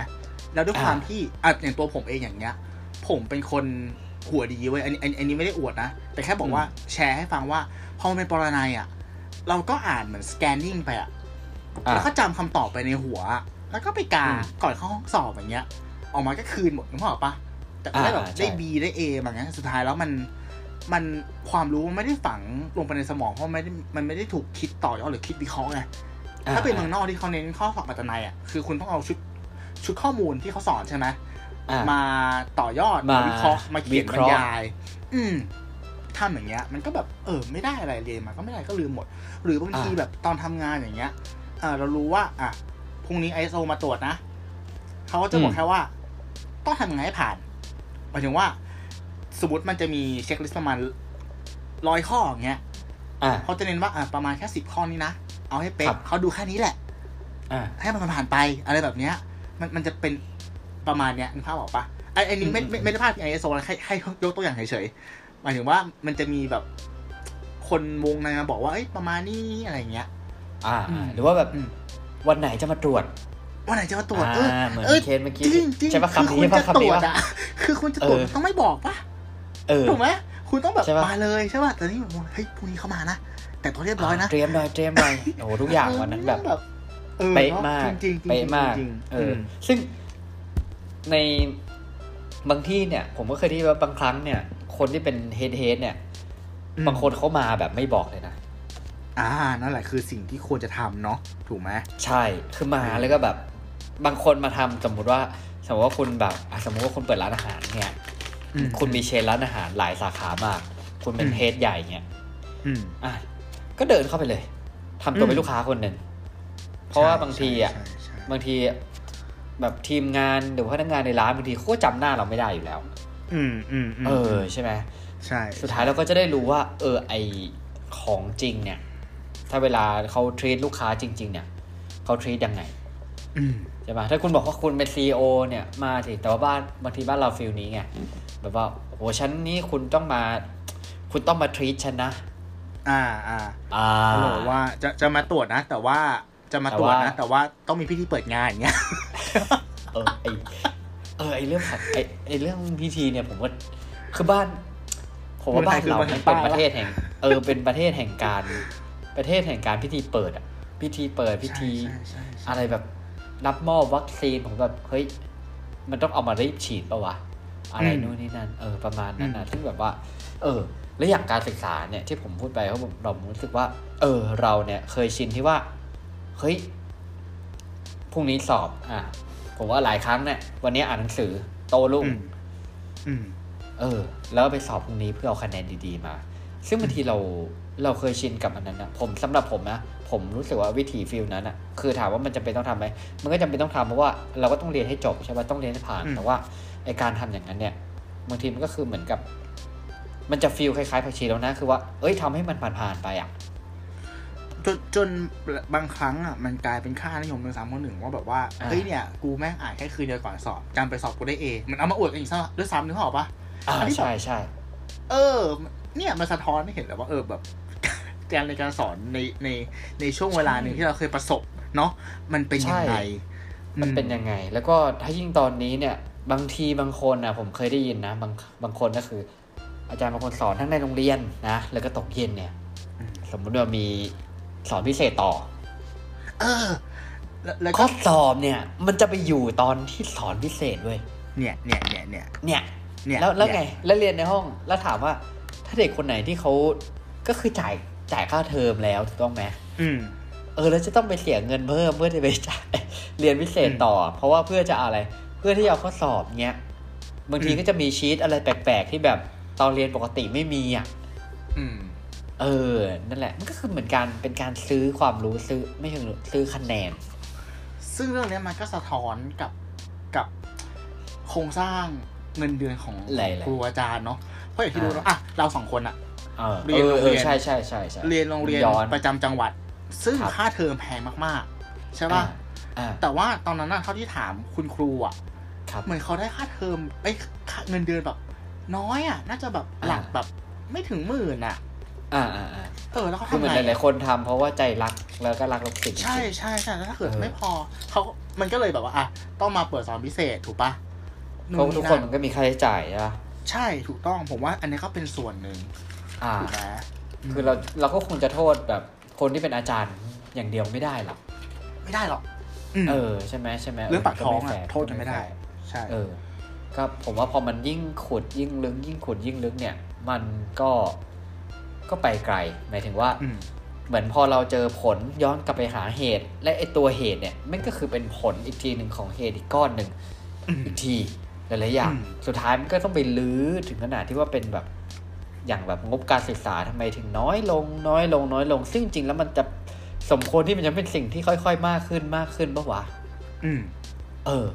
แล้วด้วยความที่อะอย่างตัวผมเองอย่างเงี้ย ผมเป็นคนหัวดีเว้ยอันนี้อันอันนี้ไม่ได้อวดนะ แต่แค่บอกว่าแชร์ให้ฟังว่าพอมันเป็นปรนัยอะ เราก็อ่านเหมือนสแกนนิ่งไปอะอะแล้วก็จำคำตอบไปในหัว แล้วก็ไปกาอืมก่อนเข้าห้องสอบอย่างเงี้ย ออกมาก็คืนหมดนึกภาพออกปะแต่ก็ได้แบบอ่าใช่ได้ B ได้ A บางอย่างสุดท้ายแล้วมันมันความรู้มันไม่ได้ฝังลงไปในสมองเพราะมันไม่ได้มันไม่ได้ถูกคิดต่อยอดหรือคิดวิเคราะห์ไงอะถ้าเป็นเมืองนอกที่เขาเน้นข้อสอบอัตนัยอะคือคุณต้องเอาชุดชุดข้อมูลที่เขาสอนใช่ไหมอะ มาต่อยอดมาวิเคราะห์มาเขียนวิบเครราะรห์ยาย อืมทำอย่างเงี้ย มันก็แบบเออ ไม่ได้อะไรเรียนมาก็ไม่ได้ก็ลืมหมด หรือบางทีแบบตอนทำงานอย่างเงี้ยอ่าเรารู้ว่า อะพรุ่งนี้ไอโซมาตรวจนะเขาก็จะบอกแค่ว่า ต้องทำยังไงให้ผ่านหมายถึงว่า สมมติมันจะมีเช็คลิสต์ประมาณร้อยข้ออย่างเงี้ยอะเขาจะเน้นว่าอะประมาณแค่สิบข้อนี้นะ เอาให้เป๊ะครับเขาดูแค่นี้แหละอะให้มันผ่านไป อะไรแบบเนี้ย มันมันจะเป็น ประมาณเนี้ยนึกภาพออกปะไอ้ไอ้นี้ไม่อืมไม่ไม่ได้พาดพิงไอเอสโซนะให้ให้ยกตัวอย่างเฉยๆหมายถึงว่ามันจะมีแบบคนวงในมาบอกว่าเอ้ยประมาณนี้อะไรเงี้ย อะอืมหรือว่าแบบอืม วันไหนจะมาตรวจวันไหนจะมาตรวจอ่าเออเหมือนเออ เคสเมื่อกี้จริงจริงใช่ปะคือคำนี้คุณใช่จะปะตคำรนี้วจปะ อะคือคุณจะตรวจเออมันต้องไม่บอกปะเออ ถูกไหมคุณต้องแบบใช่ปะ มาเลยใช่ป่ะแต่นี่แบบเฮ้ยพรุ่งนี้เขามานะแต่ตัวเรียบร้อยนะเตรียมหน่อยเตรียมหน่อยโอ้โหทุกอย่างวันนั้นแบบแบบออเป๊ะมากจริงๆจริงๆเป๊ะมาก จริงๆเอออมซึ่ง ในบางที่เนี่ย ผมก็เคยที่ว่าบางครั้งเนี่ย คนที่เป็นเฮดเฮดเนี่ย อืม บางคนเขามาแบบไม่บอกเลยนะ อ่า นั่นแหละคือสิ่งที่ควรจะทำเนาะถูกไหม ใช่ คือมาแล้วก็แบบ บางคนมาทำสมมุติว่า สมมติว่าคุณแบบอะสมมติว่าคุณเปิดร้านอาหารเนี่ย อืมคุณมีเชนร้านอาหารหลายสาขามาก คุณเป็นอืมเฮดใหญ่เนี่ย อืม อะก็เดินเข้าไปเลย ทำตัวเป็นอืมลูกค้าคนหนึ่ง เพราะว่าบางทีอะ ใช่ใช่ใช่บางที แบบทีมงานหรือว่าพนักงานในร้านบางทีเขาก็จำหน้าเราไม่ได้อยู่แล้ว อืมอืมมเออใช่ไหมใช่ สุดท้ายเราก็จะได้รู้ว่า เออไอของจริงเนี่ย ถ้าเวลาเขาทรีตลูกค้าจริง ๆ เนี่ยเขาทรีตยังไงอืมใช่ไหมถ้าคุณบอกว่าคุณเป็นซีอเนี่ยมาสิแต่ว่าบ้านบางทีบ้านเราฟิลนี้ไงแบบว่าโหฉันนี้คุณต้องมา คุณต้องมาทรีตฉันนะ อ่าอ่าอ่าเขาบอกว่าจะจะมาตรวจนะ แต่ว่า จะมาตรวจนะแต่ว่าแต่ว่าต้องมีพิธีเปิดงานอย่างเงี้ยเออไอเออไอเรื่องผัดไอไอเรื่องพิธีเนี่ยผมว่าคือบ้าน ผมว่าบ้านเราเมืองไทยคือมันเป็นเมืองประเทศแห่ง เออเป็นประเทศแห่งการ ประเทศแห่งการพิธีเปิดอะพิธีเปิดพิธีใช่ใช่ใช่อะไรแบบรับมอบวัคซีนผมแบบเฮ้ยมันต้องเอามารีบฉีดปะวะอะไรนู่นนี่นั่นเออประมาณนั้นนะซึ่งแบบว่า เออ แล้วอย่างการศึกษาเนี่ยที่ผมพูดไปเพราะผมเรารู้สึกว่า เออเราเนี่ยเคยชินที่ว่า เฮ้ยพรุ่งนี้สอบ อะ ผมว่าหลายครั้งเนี่ยวันนี้อ่านหนังสือโตรุ่งอืมอืมเออ แล้วไปสอบพรุ่งนี้เพื่อเอาคะแนนดี ๆ มา ซึ่งบางทีเราเราเคยชินกับอันนั้นนะผมสำหรับผมนะผมรู้สึกว่าวิถีฟิลนั้นอะคือถามว่ามันจำเป็นต้องทำไหมมันก็จำเป็นต้องทำเพราะว่าเราก็ต้องเรียนให้จบใช่ไหมต้องเรียนให้ผ่านอืมแต่ว่าไอการทำอย่างนั้นเนี่ยบางทีมันก็คือเหมือนกับ มันจะฟีลคล้ายๆผักชีแล้วนะ คือว่า เอ้ยทำให้มันผ่านๆไปอะ จนจนบางครั้งอะมันกลายเป็นค่านิยมในสามข้อหนึ่งว่าแบบว่าอ่าเฮ้ยเนี่ยกูแม่งอ่านแค่คืนเดียวก่อนสอบการไปสอบกูได้เอมันเอามาอวดกันอีกซะด้วยซ้ำนึกภาพออกปะอ่าอันนี้แบบใช่ใช่เออ เนี่ยมันสะท้อนให้เห็นแล้วว่าเออแบบการในการสอนในในในช่วงเวลาหนึ่งที่เราเคยประสบเนาะมันเป็นยังไงมันเป็นยังไง แล้วก็ถ้ายิ่งตอนนี้เนี่ย บางทีบางคนนะผมเคยได้ยินนะ บางบางคนก็คือ อาจารย์บางคนสอนทั้งในโรงเรียนนะแล้วก็ตกเย็นเนี่ยอืมสมมุติว่ามี สอนพิเศษต่อ เออแล้วแล้วข้ก็อสอบเนี่ย มันจะไปอยู่ตอนที่สอนพิเศษเว้ยเนี่ยเนี่ยเนี่ยเนี่ยเนี่ยเนี่ยแล้วแล้วเนี่ยไง แล้วเรียนในห้องแล้วถามว่า ถ้าเด็กคนไหนที่เขาก็คือจ่ายจ่ายค่าเทอมแล้วถูกต้องไหมอืม เออแล้วจะต้องไปเสียเงินเพิ่มเพื่อจะไปจ่ายเรียนพิเศษต่อ เพราะว่าเพื่อจะอะไร เพื่อที่จะเอาข้อสอบเงี้ยบางทีอืมก็จะมีชีตอะไรแปลกๆที่แบบตอนเรียนปกติไม่มีอะ อืม เออ นั่นแหละ มันก็คือเหมือนการเป็นการซื้อความรู้ซื้อไม่ใช่ซื้อคะแนน ซึ่งเรื่องเนี้ยมันก็สะท้อนกับกับโครงสร้างเงินเดือนของหลายๆครูอาจารย์เนาะเพราะอย่างที่อ่ารู้เนอะอะเราสองคนอะเออเรียนเออโรงเอเรีอยนใช่ใช่ใช่ใช่เรียนโรงเรียนย้อนประจำจังหวัด ซึ่งครับค่าเทอมแพงมากๆ ใช่ป่ะอ่าแต่ว่าตอนนั้นน่ะเท่าที่ถามคุณครูอะครับเหมือนเขาได้ค่าเทอมไอ้ยค่าเงินเดือนแบบ น้อยอะ น่าจะแบบหลักอ่าแบบไม่ถึงหมื่นอะ อ่าอ่าอ่าเออแล้วเขาคือเหทำมือนไงหลายๆคนทำเพราะว่าใจรักแล้วก็รักลูกศิษย์ใช่ใช่ใช่แล้วถ้าเกิดเออไม่พอเขามันก็เลยแบบว่าอะต้องมาเปิดสอนพิเศษถูกปะเพราะทุกคนมันก็มีค่าใช้จ่ายใช่ปะใช่ถูกต้องผมว่าอันนี้ก็เป็นส่วนหนึ่งอ่าถูกไหมคือเราเราก็คงจะโทษแบบคนที่เป็นอาจารย์อย่างเดียวไม่ได้หรอกไม่ได้หรอกมเออใช่ไหมใช่ไหมเรื่องปากท้องก็อะแฟร์โทษกันไม่ได้ ใช่เออก็ผมว่าพอมันยิ่งขุดยิ่งลึกยิ่งขุดยิ่งลึกเนี่ย มันก็ ก็ไปไกลหมายถึงว่าอืมเหมือนพอเราเจอผลย้อนกลับไปหาเหตุ และไอตัวเหตุเนี่ยมันก็คือเป็นผลอีกทีหนึ่งของเหตุอีกก้อนหนึ่งอืมอีกทีหลายๆอย่างอืมสุดท้ายมันก็ต้องไปลื้อถึงขนาดที่ว่าเป็นแบบอย่างแบบงบการศึกษาทำไมถึงน้อยลง น้อยลงน้อยลง ซึ่งจริงๆแล้วมันจะสมควรที่มันจะเป็นสิ่งที่ค่อยๆ มากขึ้นมากขึ้นปะวะอืม เออ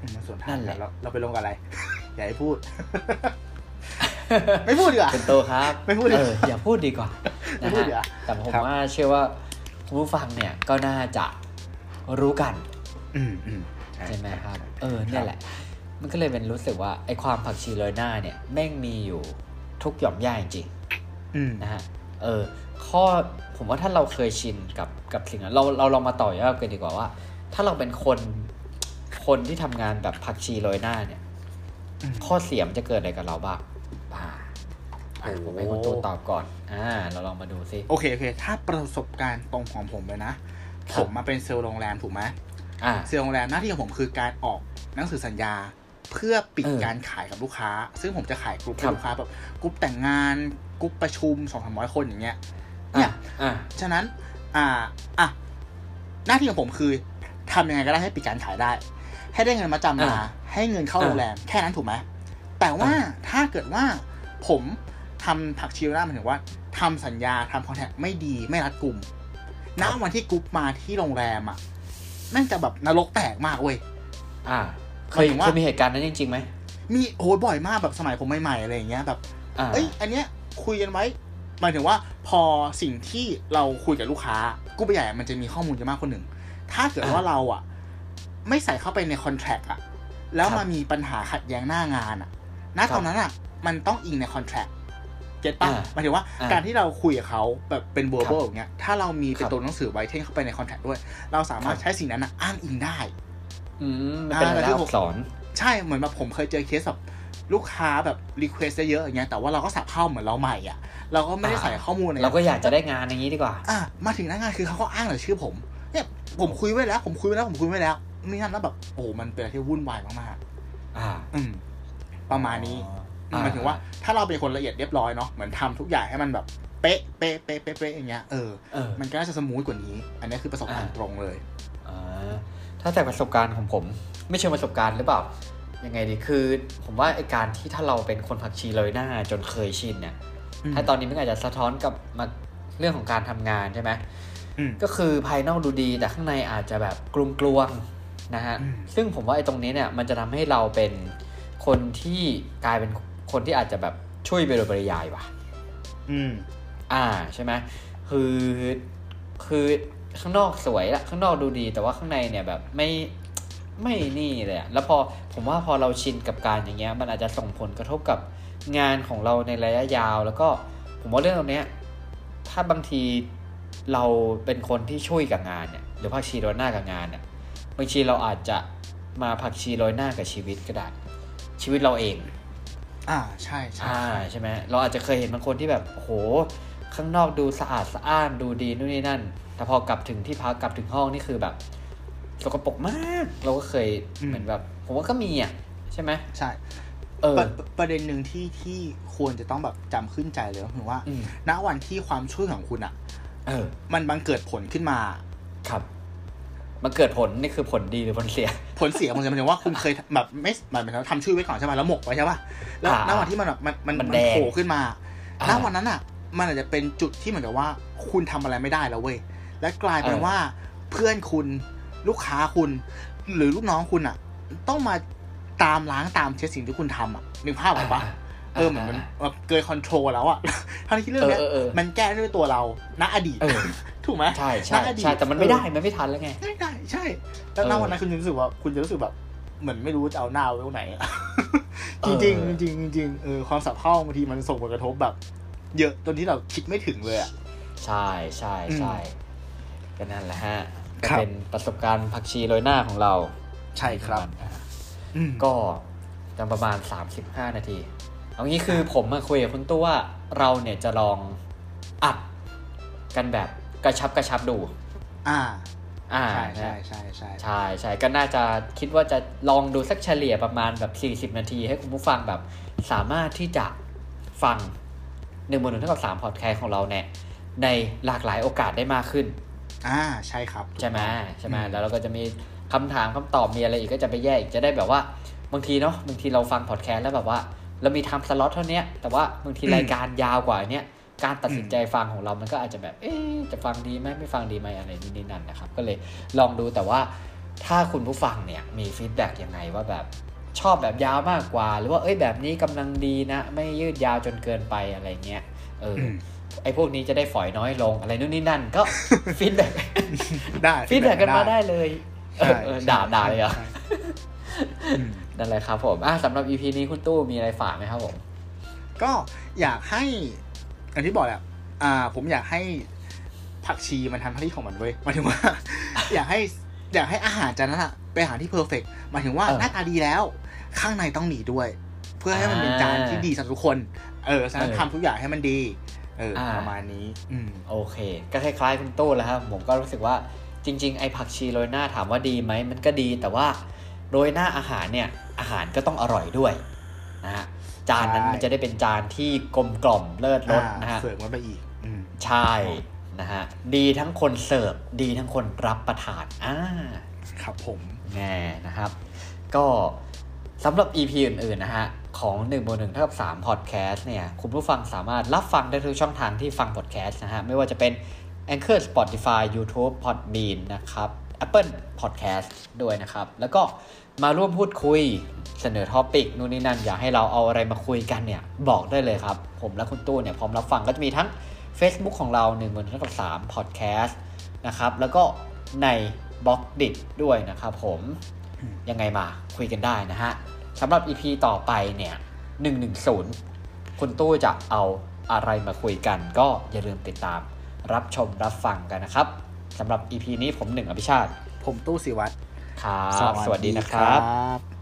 อืมมันส่วนทางนั่นแหละเราเราไปลงกับอะไรอย่าให้พูด ไม่พูดดีกว่าเป็นโตครับ ไม่พูดดีเอกอว่าอย่าพูดดีกว่าไม่นะพูดฮะดีกว่าแต่ผมครับว่าเชื่อว่าคุณผู้ฟังเนี่ยก็น่าจะรู้กันอืมอืมใช่ไหมครับ เออเนี่ยแหละ มันก็เลยเป็นรู้สึกว่าไอ้ความผักชีโรยหน้าเนี่ยแม่งมีอยู่ทุกหย่อมย่าจริงอืมๆนะฮะเออ ข้อผมว่าถ้าเราเคยชินกับกับสิ่งนั้นเราเราลองมาต่อยอดกันดีกว่าว่า ถ้าเราเป็นคนคนที่ทำงานแบบผักชีโรยหน้าเนี่ยอืมข้อเสียมนจะเกิดอะไรกับเราบ้างอ่า อะผมให้คุณตูนตอบก่อน อ่า เราลองมาดูซิ โอเคโอเค ถ้าประสบการณ์ตรงของผมเลยนะคผรับมมาเป็นเซลล์โรงแรมถูกไหมอ่า เซลล์โรงแรมหน้าที่ของผมคือการออกหนังสือสัญญา เพื่อปิดเออการขายกับลูกค้า ซึ่งผมจะขายกลุ่มครับลูกค้าแบบกลุ่มแต่งงานกลุ่มประชุมสองสามร้อยคนอย่างเงี้ย เนี่ยอ่าฉะนั้น อ่า อะ หน้าที่ของผมคือทำยังไงก็ได้ให้ปิดการขายได้ ให้ได้เงินมาจำมาอ่าให้เงินเข้าอ่าโรงแรมแค่นั้นถูกไหมแต่ว่าอ่าถ้าเกิดว่าผม ทำผักชิลล่าหมายถึงว่าทำสัญญาทำคอนแทคไม่ดีไม่รัดกลุ่มณวันที่กรุ๊ปมาที่โรงแรมอะแม่งจะแบบนรกแตกมากเว้ยอ่าเคหมายยถึงว่าเคยมีเหตุการณ์นั้นจริงๆไหมมีโอ้ยบ่อยมากแบบสมัยผมใหม่ๆอะไรอย่างเงี้ยแบบอ่าเอ้ยอันเนี้ยคุยกันไว้หมายถึงว่าพอสิ่งที่เราคุยกับลูกค้ากู้ไปใหญ่มันจะมีข้อมูลเยอะมากคนหนึ่ง ถ้าเกิดว่าเราอะ ไม่ใส่เข้าไปในคอนแท c อะ แล้วมามีปัญหาขัดแย้งหน้างานอะ ณตอนนั้นอะ มันต้องอิงในคอนแท c เก็ตป่ะอ่าหมายถึงว่าอ่าการที่เราคุยกับเขาแบบเป็นเวอร์บครับอย่างเงี้ยถ้าเรามีเป็นครับตัวหนังสือไว้เท่นเข้าไปในคอนแท c ด้วย เราสามารถครับใช้สิ่งนั้นอะอ้างอิงได้ อืมมันเป็นอ่าอะไรแล้วที่ผมอักษรใช่เหมือนแบบผมเคยเจอเคสแบบลูกค้าแบบ request เยอะๆอย่างเงี้ยแต่ว่าเราก็สับเข้าเหมือนเราใหม่อะ เราก็ไม่ได้อ่าใส่ข้อมูลอะไรเราก็อยากจะได้งานอย่างนี้ดีกว่า อะมาถึงหน้างานคือเขาก็อ้างแต่ชื่อผมเนี่ยผมคุยไว้แล้ว ผมคุยไว้แล้วผมคุยไว้แล้วนี่นั่นแล้วแบบโอ้โหมันเป็นอะไรที่วุ่นวายมากอ่าๆอืมประมาณนี้อ่ หมายถึงว่าถ้าเราเป็นคนละเอียดเรียบร้อยเนาะเหมือนทำทุกอย่างให้มันแบบเป๊ะเป๊ะเป๊ะเป๊ะเป๊ะอย่างเงี้ยเออเออมันก็น่าจะ smooth กว่านี้ อันนี้คือประสบการณ์อ่าตรงเลยอ่าถ้าแต่ประสบการณ์ของผม ไม่เชิงประสบการณ์หรือเปล่ายังไงดีคือ ผมว่าไอการที่ถ้าเราเป็นคนผักชีเลยหน้าจนเคยชินเนี่ยอืมถ้าตอนนี้มันอาจจะสะท้อนกับมาเรื่องของการทำงานใช่ไหมอืมก็คือภายนอกดูดีแต่ข้างในอาจจะแบบกลวงๆนะฮะอืมซึ่งผมว่าไอ้ตรงนี้เนี่ยมันจะทำให้เราเป็นคนที่กลายเป็น คนที่อาจจะแบบช่วยไปโดยปริยายว่ะ อืม อ่าใช่ไหมคือคือข้างนอกสวยละข้างนอกดูดี แต่ว่าข้างในเนี่ยแบบไม่ไม่นี่เลยอะแล้วพอผมว่าพอเราชินกับการอย่างเงี้ย มันอาจจะส่งผลกระทบกับงานของเราในระยะยาว แล้วก็ผมว่าเรื่องตรงเนี้ย ถ้าบางทีเราเป็นคนที่ช่วยกับงานเนี่ยหรือพักชีโรยหน้ากับงานเนี่ยบางทีเราอาจจะมาผักชีโรยหน้ากับชีวิตก็ได้ ชีวิตเราเอง อ่าใช่ใช่อ่าใช่ไหมเราอาจจะเคยเห็นบางคนที่แบบโอ้โหข้างนอกดูสะอาดสะอ้านดูดีนู่นนี่นั่น แต่พอกลับถึงที่พักกลับถึงห้องนี่คือแบบสกปรกมาก เราก็เคยเหมือนแบบ ผมว่าก็มีอะใช่ไหมใช่เออประประเด็นหนึ่งที่ที่ควรจะต้องแบบจำขึ้นใจเลยก็คือว่าอืมณวันที่ความช่วยของคุณอะเออ มันบังเกิดผลขึ้นมา ครับ มันเกิดผลนี่คือผลดีหรือผลเสีย ผลเสียมันจะหมายถึงว่าคุณเคยแบบไม่หมายถึงว่าทำชื่อไว้ก่อนใช่ไหมแล้วหมกไว้ใช่ป่ะแล้วอ่าณวันที่มันแบบมันมันมันมันแดงโผล่ขึ้นมาอ่าณวันนั้นอะ มันอาจจะเป็นจุดที่เหมือนกับว่า คุณทำอะไรไม่ได้แล้วเว้ยและกลายเป็นเออว่าเพื่อนคุณลูกค้าคุณ หรือลูกน้องคุณอะ ต้องมาตามล้างตามเช็ดสิ่งที่คุณทำอะนึกภาพออกปะ เออเหมือนมันแบบเกินคอนโทรลแล้วอะทั้งที่เรื่องเนี้ยเออเออเออมันแก้ด้วยตัวเราณอดีตเออถูกไหมใช่ใช่ณอดีใช่แต่มันไม่ได้มันไม่ทันแล้วไงไม่ได้ใช่แล้วณเออวันนั้นคุณจะรู้สึกว่าคุณจะรู้สึกแบบเหมือนไม่รู้จะเอาหน้าไว้ตรงไหนอะเอจอริงๆจริงๆจริงๆเออความสับเพร่าบางทีมันส่งผลกระทบแบบ เยอะจนที่เราคิดไม่ถึงเลยอะใช่ใช่ใช่ก็นั่นแหละฮะก็ครับเป็นประสบการณ์ผักชีโรยหน้าของเรา ใช่ครับอ่าอืมก็จะประมาณ35นาที เอางี้คือผมมาคุยกับคุณตู้ว่าเราเนี่ยจะลองอัดกันแบบกระชับกระชับดู อ่า อ่า ใช่นะใช่ใช่ใช่ใช่ใช่ก็น่าจะคิดว่าจะลองดูสักเฉลี่ยประมาณแบบ 40 นาที ให้คุณผู้ฟังแบบ สามารถที่จะฟังหนึ่งบนหนึ่งเท่ากับสามพอดแคสต์ของเราเนี่ย ในหลากหลายโอกาสได้มากขึ้น อ่าใช่ครับ ใช่ไหมใช่ไหมอืมแล้วเราก็จะมีคำถามคำตอบมีอะไรอีกก็จะไปแยกอีกจะได้แบบว่า บางทีเนาะบางทีเราฟังพอดแคสต์แล้วแบบว่า เรามี time slot เท่าเนี้ยแต่ว่าบางทีรายการยาวกว่าเนี้ยการตัดสินใจฟังของเรามันก็อาจจะแบบ เอ๊ะจะฟังดีไหมไม่ฟังดีไหมอะไรนี่นี่นั่นนะครับ ก็เลยลองดูแต่ว่าถ้าคุณผู้ฟังเนี่ยมี feedback ยังไงว่าแบบชอบแบบยาวมากกว่า หรือว่าเอ้ยแบบนี้กำลังดีนะ ไม่ยืดยาวจนเกินไปอะไรเงี้ยเอออมไอ้พวกนี้จะได้ฝอยน้อยลงอะไรนู่นนี่นั่น ก็ feedbackได้ feedback กันมาได้เลยใช่เออใช่ด่าด่าเลยเหรอใช่อืม นั่นแหละครับผมอะสำหรับ EP นี้คุณตู้มีอะไรฝากไหมครับผม ก็อยากให้อย่างที่บอกแหละอ่า ผมอยากให้ผักชีมันทำหน้าที่ของมันเว้ยหมายถึงว่า อยากให้อยากให้อาหารจานนั้นอะเป็นอาหารที่ perfect หมายถึงว่าเออหน้าตาดีแล้ว ข้างในต้องดีด้วย เพื่อให้มันเป็นจานที่ดีสำหรับทุกคน เออฉะนั้นเออทำทุกอย่างให้มันดี เอออ่าประมาณนี้ อืมโอเค ก็คล้ายๆคุณตู้แหล้วครับ ผมก็รู้สึกว่าจริง ๆ ไอ้ผักชีโรยหน้าถามว่าดีไหมมันก็ดีแต่ว่าโรยหน้าอาหารเนี่ย อาหารก็ต้องอร่อยด้วยนะฮะจานนั้นใช่มันจะได้เป็นจานที่กลมกล่อมเลิศรสอ่านะฮะเสริมมันไปอีกอืมใช่นะฮะดีทั้งคนเสิร์ฟดีทั้งคนรับประทานอ่าครับผมแน่นะครับ ก็สำหรับ EP อื่น ๆ นะฮะ ของ1บน1เท่ากับ3 podcast เนี่ย คุณผู้ฟังสามารถรับฟังได้ทุกช่องทางที่ฟัง podcast นะฮะ ไม่ว่าจะเป็น Anchor Spotify YouTube Podbean นะครับ Apple Podcast ด้วยนะครับ แล้วก็ มาร่วมพูดคุยเสนอ topic นู่นนี่นั่นอยากให้เราเอาอะไรมาคุยกันเนี่ยบอกได้เลยครับ ผมและคุณตู้เนี่ยพร้อมรับฟังก็จะมีทั้ง Facebook ของเรา1บนเท่ากับ3 podcast นะครับ แล้วก็ใน Blockditด้วยนะครับผมอืมยังไงมาคุยกันได้นะฮะสำหรับ EP ต่อไปเนี่ย110 คุณตู้จะเอาอะไรมาคุยกัน ก็อย่าลืมติดตามรับชมรับฟังกันนะครับสำหรับ EP นี้ผมหนึ่งอภิชาติ ผมตู้สิวัตร ครับ สวัสดีนะครับครับ